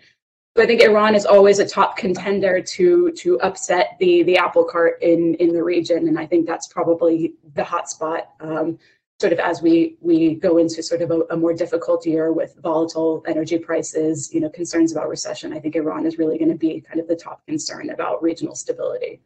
So I think Iran is always a top contender to to upset the the apple cart in in the region, and I think that's probably the hotspot. Um, sort of as we we go into sort of a, a, more difficult year with volatile energy prices, you know, concerns about recession. I think Iran is really going to be kind of the top concern about regional stability.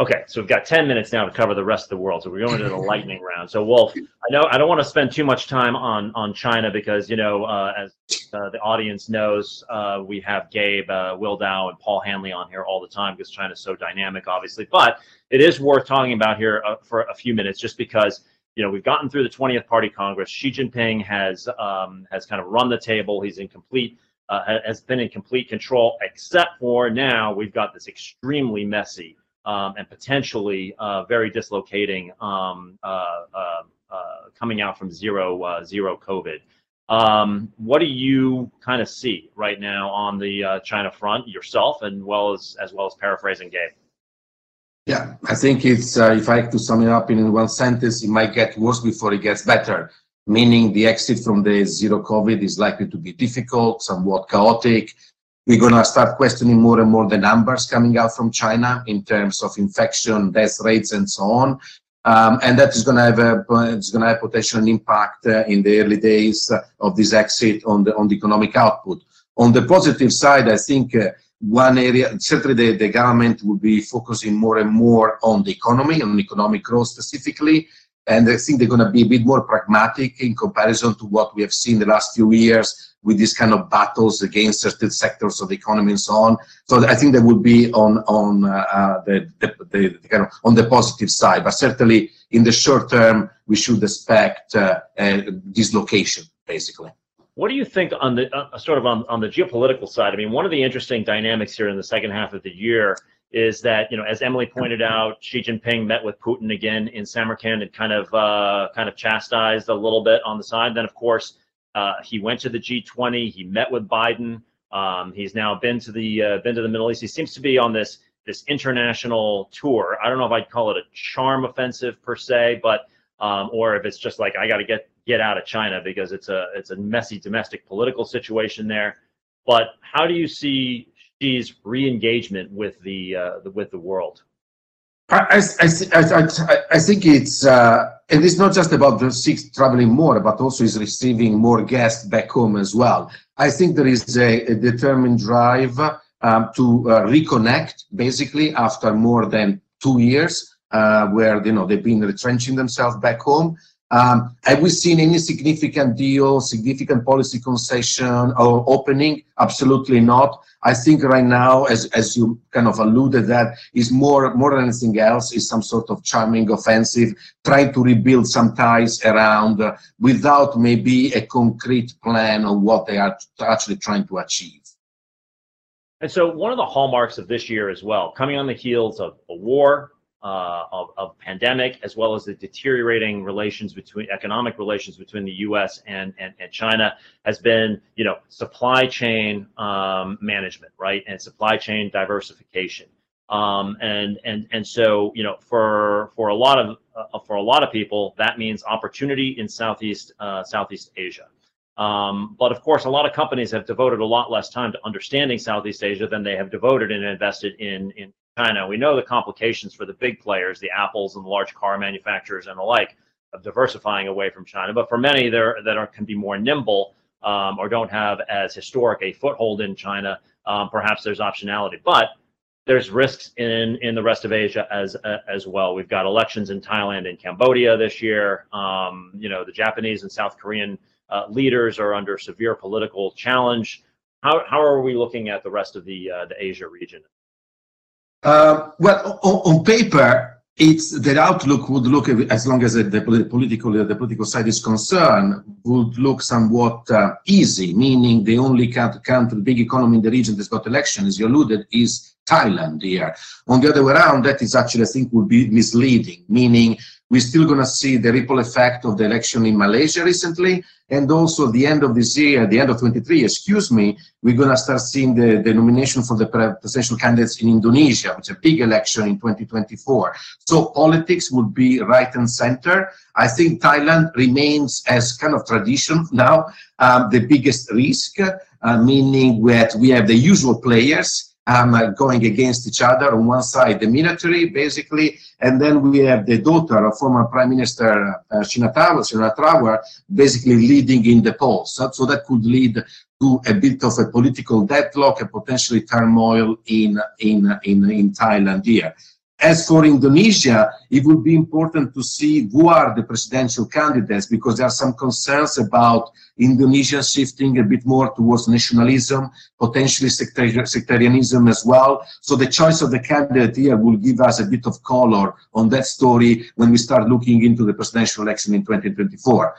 Okay, so we've got 10 minutes now to cover the rest of the world. So we're going to the lightning round. So Wolf, I know I don't want to spend too much time on on China because you know, uh, as uh, the audience knows, uh, we have Gabe uh, Wildau and Paul Hanley on here all the time because China's so dynamic, obviously. But it is worth talking about here uh, for a few minutes, just because you know we've gotten through the 20th Party Congress. Xi Jinping has um, has kind of run the table. He's in complete uh, has been in complete control, except for now we've got this extremely messy um, and potentially uh, very dislocating um, uh, uh, uh coming out from zero uh, zero COVID. Um, what do you kind of see right now on the uh, China front yourself, and well as as well as paraphrasing Gabe? Yeah, I think it's if I have to sum it up in one sentence, it might get worse before it gets better. Meaning the exit from the zero COVID is likely to be difficult, somewhat chaotic, we're going to start questioning more and more the numbers coming out from China in terms of infection, death rates, and so on. Um, and that is going to have a it's going to have potential impact uh, in the early days of this exit on the on the economic output. On the positive side, I think uh, one area certainly the, the government will be focusing more and more on the economy, on economic growth specifically, and I think they're going to be a bit more pragmatic in comparison to what we have seen the last few years with these kind of battles against certain sectors of the economy and so on. So I think that would be on on uh, uh, the, the, the, the, kind of on the positive side, but certainly in the short term we should expect uh, dislocation basically. What do you think on the uh, sort of on, on the geopolitical side? I mean, one of the interesting dynamics here in the second half of the year is that you know, as Emily pointed out, Xi Jinping met with Putin again in Samarkand and kind of uh, kind of chastised a little bit on the side. Then, of course, uh, he went to the G20. He met with Biden. Um, he's now been to the uh, been to the Middle East. He seems to be on this this international tour. I don't know if I'd call it a charm offensive per se, but um, or if it's just like I got to get get out of China because it's a it's a messy domestic political situation there. But how do you see Xi's re-engagement with the, uh, the with the world? I, I, I, I, think it's, uh, and it's not just about the six traveling more, but also is receiving more guests back home as well. I think there is a, a determined drive um, to uh, reconnect basically after more than two years, uh, where you know they've been retrenching themselves back home. Um, have we seen any significant deal, significant policy concession or opening? Absolutely not. I think right now, as, as you kind of alluded that, is more, more than anything else, is some sort of charming offensive, trying to rebuild some ties around uh, without maybe a concrete plan on what they are actually trying to achieve. And so one of the hallmarks of this year as well, coming on the heels of a war, uh, of, of, pandemic, as well as the deteriorating relations between economic relations between the U.S. and, and, and China, has been you know supply chain um, management, right, and supply chain diversification. Um, and and and so you know for for a lot of uh, for a lot of people that means opportunity in Southeast uh, Southeast Asia. Um, but of course, a lot of companies have devoted a lot less time to understanding Southeast Asia than they have devoted and invested in in China. We know the complications for the big players, the Apples and the large car manufacturers and the like, of diversifying away from China. But for many there that are, can be more nimble um, or don't have as historic a foothold in China, um, perhaps there's optionality. But there's risks in in the rest of Asia as uh, as well. We've got elections in Thailand and Cambodia this year. Um, you know, the Japanese and South Korean uh, leaders are under severe political challenge. How how are we looking at the rest of the uh, the Asia region? Uh, well, on, on, paper, it's the outlook would look as long as the, political the political side is concerned would look somewhat uh, easy, meaning the only country, big economy in the region that's got elections, as you alluded, is Thailand here. On the other way around, that is actually, I think, would be misleading, meaning we're still going to see the ripple effect of the election in Malaysia recently, and also the end of this year, the end of 23, excuse me, we're going to start seeing the, the nomination for the presidential candidates in Indonesia, which is a big election in 2024. So politics would be right and center. I think Thailand remains as kind of tradition now um, the biggest risk, uh, meaning that we have the usual players um, going against each other. On one side, the military, basically, and then we have the daughter of former Prime Minister uh, Shinawatra, basically leading in the polls. So, so, that could lead to a bit of a political deadlock and potentially turmoil in, in, in, in Thailand here. As for Indonesia, it would be important to see who are the presidential candidates because there are some concerns about Indonesia shifting a bit more towards nationalism, potentially sectarianism as well. So the choice of the candidate here will give us a bit of color on that story when we start looking into the presidential election in 2024.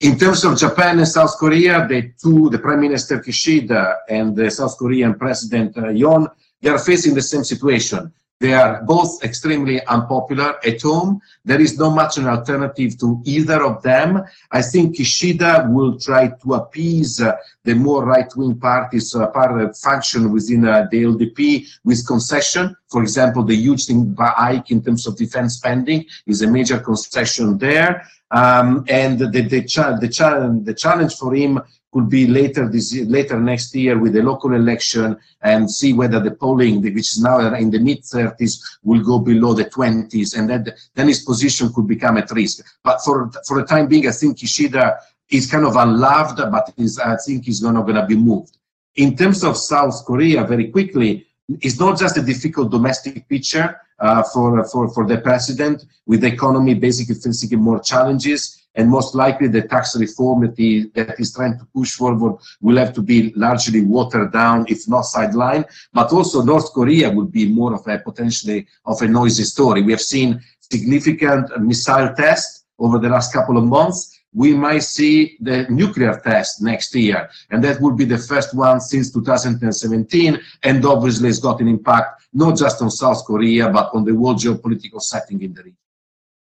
In terms of Japan and South Korea, the two, the Prime Minister Kishida and the South Korean President uh, Yoon, they are facing the same situation. They are both extremely unpopular at home. There is not much an alternative to either of them. I think Kishida will try to appease uh, the more right-wing parties, uh, part of function within uh, the LDP with concession. For example, the huge thing hike in terms of defense spending is a major concession there. Um, and the, the, cha the, cha the challenge for him could be later this later next year with the local election and see whether the polling, which is now in the mid 30s, will go below the 20s, and then then his position could become at risk. But for for the time being, I think Kishida is kind of unloved, but is I think he's not going to be moved. In terms of South Korea, very quickly, it's not just a difficult domestic picture uh, for, for, for the president, with the economy basically facing more challenges, and most likely the tax reform that is trying to push forward will have to be largely watered down, if not sidelined. But also North Korea would be more of a potentially of a noisy story. We have seen significant missile tests over the last couple of months we might see the nuclear test next year, and that will be the first one since 2017, and obviously it's got an impact not just on South Korea, but on the whole geopolitical setting in the region.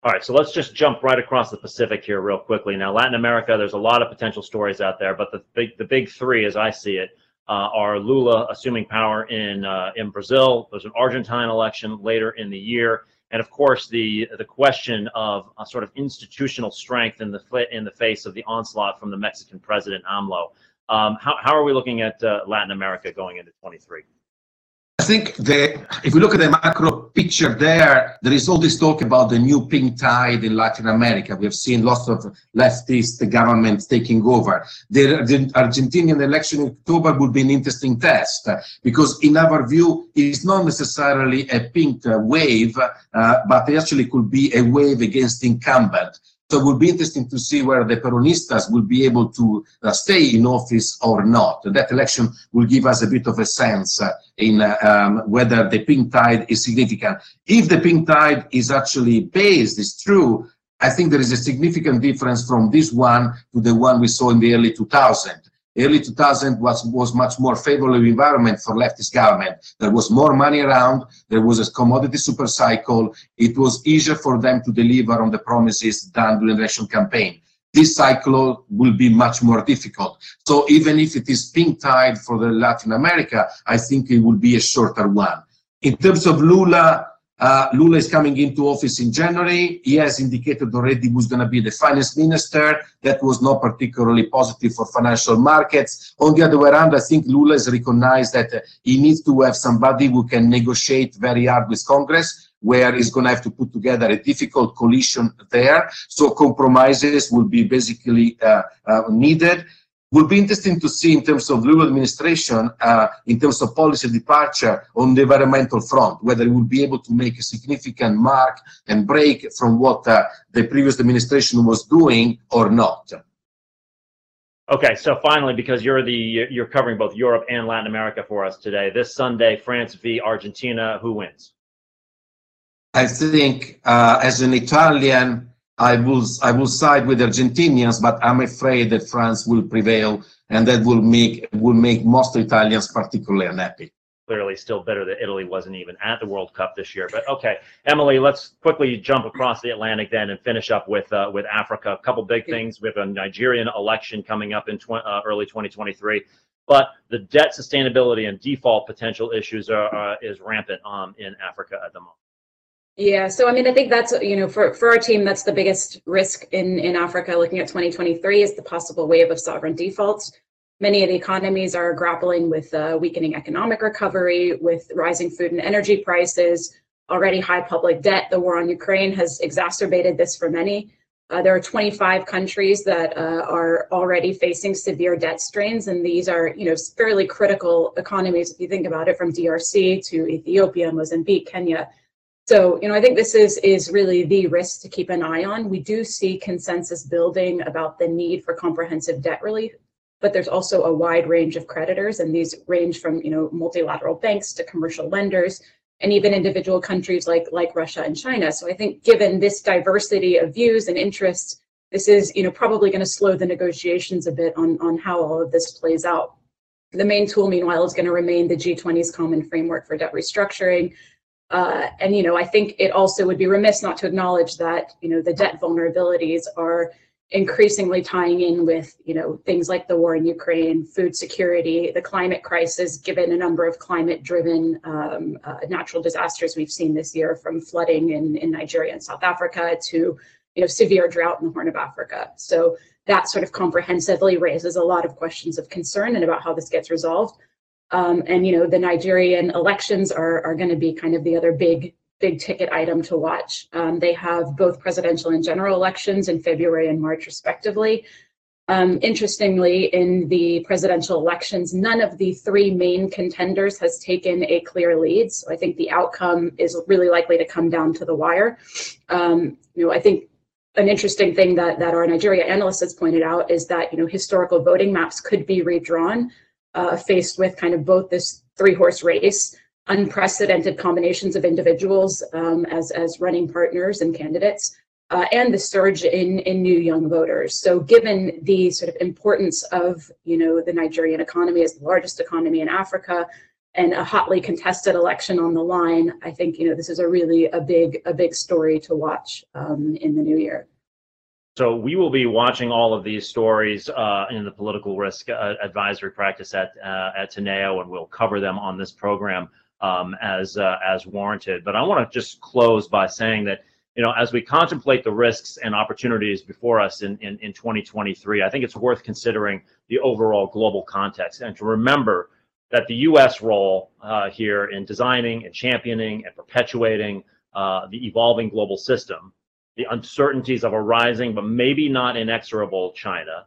All right, so let's just jump right across the Pacific here real quickly. Now, Latin America, there's a lot of potential stories out there, but the big, the big three, as I see it, uh, are Lula assuming power in uh, in Brazil. There's an Argentine election later in the year, and of course the the question of a sort of institutional strength in the in the face of the onslaught from the Mexican president AMLO. Um, how how are we looking at uh, Latin America going into 23? I think if we look at the macro picture there, there is all this talk about the new pink tide in Latin America. We have seen lots of leftist governments taking over. The, the Argentinian election in October would be an interesting test because, in our view, it is not necessarily a pink wave, uh, but it actually could be a wave against incumbent. So it will be interesting to see where the Peronistas will be able to uh, stay in office or not. That election will give us a bit of a sense uh, in uh, um, whether the pink tide is significant. If the pink tide is actually based, is true, I think there is a significant difference from this one to the one we saw in the early 2000 early 2000 was, was much more favorable environment for leftist government. There was more money around. There was a commodity super cycle. It was easier for them to deliver on the promises done during the election campaign. This cycle will be much more difficult. So even if it is pink tide for the Latin America, I think it will be a shorter one. In terms of Lula, uh, Lula is coming into office in January. He has indicated already who's going to be the finance minister. That was not particularly positive for financial markets. On the other around, I think Lula has recognized that uh, he needs to have somebody who can negotiate very hard with Congress, where he's going to have to put together a difficult coalition there. So compromises will be basically uh, uh needed will be interesting to see in terms of Lula administration, uh, in terms of policy departure on the environmental front, whether it will be able to make a significant mark and break from what uh, the previous administration was doing or not. Okay, so finally, because you're the you're covering both Europe and Latin America for us today, this Sunday, France v Argentina, who wins? I think, uh, as an Italian, I will I will side with the Argentinians, but I'm afraid that France will prevail, and that will make will make most Italians particularly unhappy. Clearly, still better that Italy wasn't even at the World Cup this year. But okay, Emily, let's quickly jump across the Atlantic then and finish up with uh, with Africa. A couple big things. We have a Nigerian election coming up in tw- uh, early 2023 but the debt sustainability and default potential issues are, uh, is rampant um, in Africa at the moment. Yeah, so I mean, I think that's you know for for our team, that's the biggest risk in in Africa. Looking at 2023 is the possible wave of sovereign defaults. Many of the economies are grappling with uh, weakening economic recovery, with rising food and energy prices, already high public debt. The war on Ukraine has exacerbated this for many. Uh, there are 25 countries that uh, are already facing severe debt strains, and these are, you know, fairly critical economies if you think about it, from DRC to Ethiopia, Mozambique, Kenya so, you know, I think this is is really the risk to keep an eye on. We do see consensus building about the need for comprehensive debt relief, but there's also a wide range of creditors, and these range from you know multilateral banks to commercial lenders, and even individual countries like like Russia and China. So, I think given this diversity of views and interests, this is you know probably going to slow the negotiations a bit on on how all of this plays out. The main tool, meanwhile, is going to remain the G20's common framework for debt restructuring uh, and you know, I think it also would be remiss not to acknowledge that you know the debt vulnerabilities are increasingly tying in with you know things like the war in Ukraine, food security, the climate crisis, given a number of climate-driven um, uh, natural disasters we've seen this year, from flooding in, in Nigeria and South Africa to you know severe drought in the Horn of Africa. So that sort of comprehensively raises a lot of questions of concern and about how this gets resolved. Um, and you know, the Nigerian elections are are going to be kind of the other big big ticket item to watch. Um, they have both presidential and general elections in February and March, respectively. Um, interestingly, in the presidential elections, none of the three main contenders has taken a clear lead. So I think the outcome is really likely to come down to the wire. Um, you know, I think an interesting thing that that our Nigeria analyst has pointed out is that you know historical voting maps could be redrawn uh, faced with kind of both this three horse race, unprecedented combinations of individuals um, as, as running partners and candidates, uh, and the surge in, in new young voters. So given the sort of importance of, you know, the Nigerian economy as the largest economy in Africa, and a hotly contested election on the line, I think you know this is a really a big a big story to watch um, in the new year. So we will be watching all of these stories uh, in the political risk uh, advisory practice at uh, at Teneo, and we'll cover them on this program um, as uh, as warranted. But I want to just close by saying that you know as we contemplate the risks and opportunities before us in, in in 2023, I think it's worth considering the overall global context and to remember that the U.S. role uh, here in designing and championing and perpetuating uh, the evolving global system, the uncertainties of a rising but maybe not inexorable China,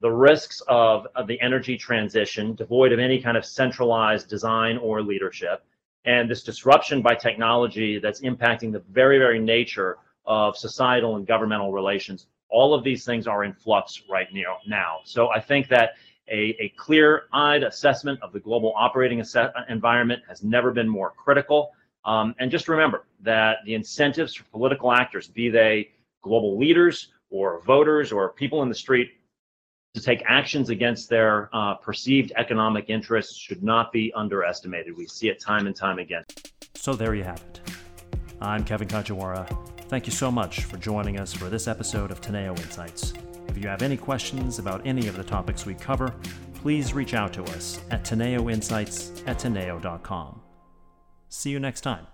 the risks of, of the energy transition devoid of any kind of centralized design or leadership, and this disruption by technology that's impacting the very, very nature of societal and governmental relations. All of these things are in flux right now. So I think that a, a clear-eyed assessment of the global operating environment has never been more critical. Um, and just remember that the incentives for political actors, be they global leaders or voters or people in the street, to take actions against their uh, perceived economic interests should not be underestimated. We see it time and time again. So there you have it. I'm Kevin Kajiwara. Thank you so much for joining us for this episode of Teneo Insights. If you have any questions about any of the topics we cover, please reach out to us at teneoinsights at teneo.com. See you next time.